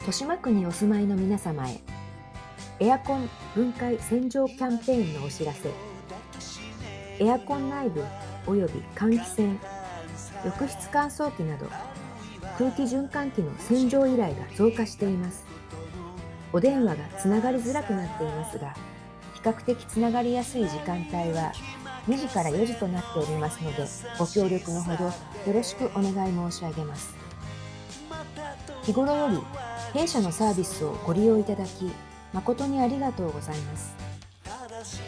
豊島区にお住まいの皆様へエアコン分解洗浄キャンペーンのお知らせエアコン内部および換気扇浴室乾燥機など空気循環器の洗浄依頼が増加しています。お電話がつながりづらくなっていますが比較的つながりやすい時間帯は2時から4時となっておりますのでご協力のほどよろしくお願い申し上げます。日頃より弊社のサービスをご利用いただき誠にありがとうございます。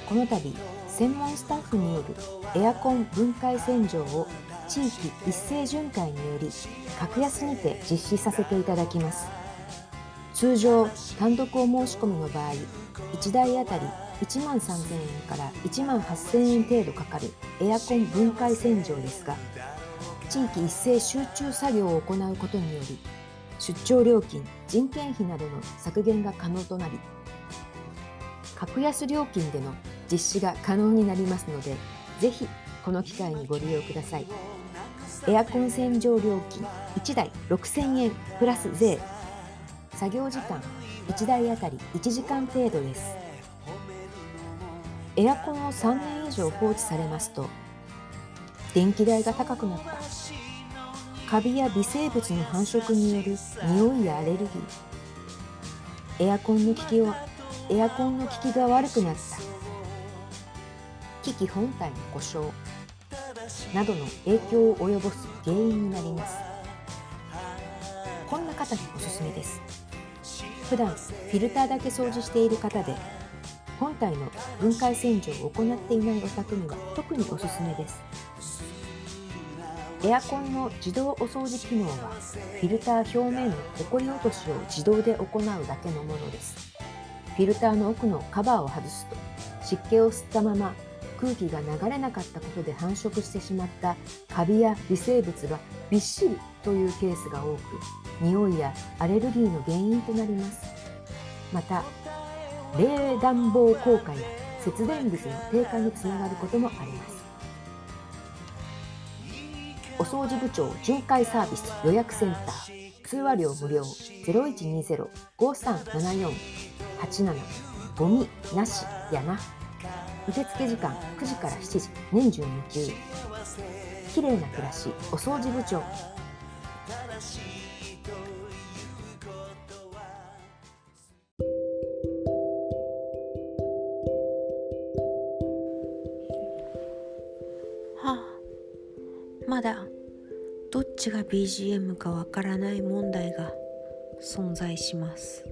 この度専門スタッフによるエアコン分解洗浄を地域一斉巡回により格安にて実施させていただきます。通常単独お申し込みの場合1台あたり1万3000円から1万8000円程度かかるエアコン分解洗浄ですが地域一斉集中作業を行うことにより出張料金人件費などの削減が可能となり格安料金での実施が可能になりますのでぜひこの機会にご利用ください。エアコン洗浄料金1台6000円プラス税。作業時間1台あたり1時間程度です。エアコンを3年以上放置されますと電気代が高くなった。カビや微生物の繁殖による匂いやアレルギー。エアコンの効きをエアコンの効きが悪くなった。機器本体の故障。などの影響を及ぼす原因になります。こんな方におすすめです。普段フィルターだけ掃除している方で本体の分解洗浄を行っていないお宅には特におすすめです。エアコンの自動お掃除機能はフィルター表面のホコリ落としを自動で行うだけのものです。フィルターの奥のカバーを外すと湿気を吸ったまま空気が流れなかったことで繁殖してしまったカビや微生物がびっしりというケースが多く匂いやアレルギーの原因となります。また冷暖房効果や節電率の低下につながることもあります。お掃除部長巡回サービス予約センター通話料無料0120-5374-87ゴミなしやな。受付時間9時から7時年中無休綺麗な暮らしお掃除部長。まだどっちが BGM かわからない問題が存在します。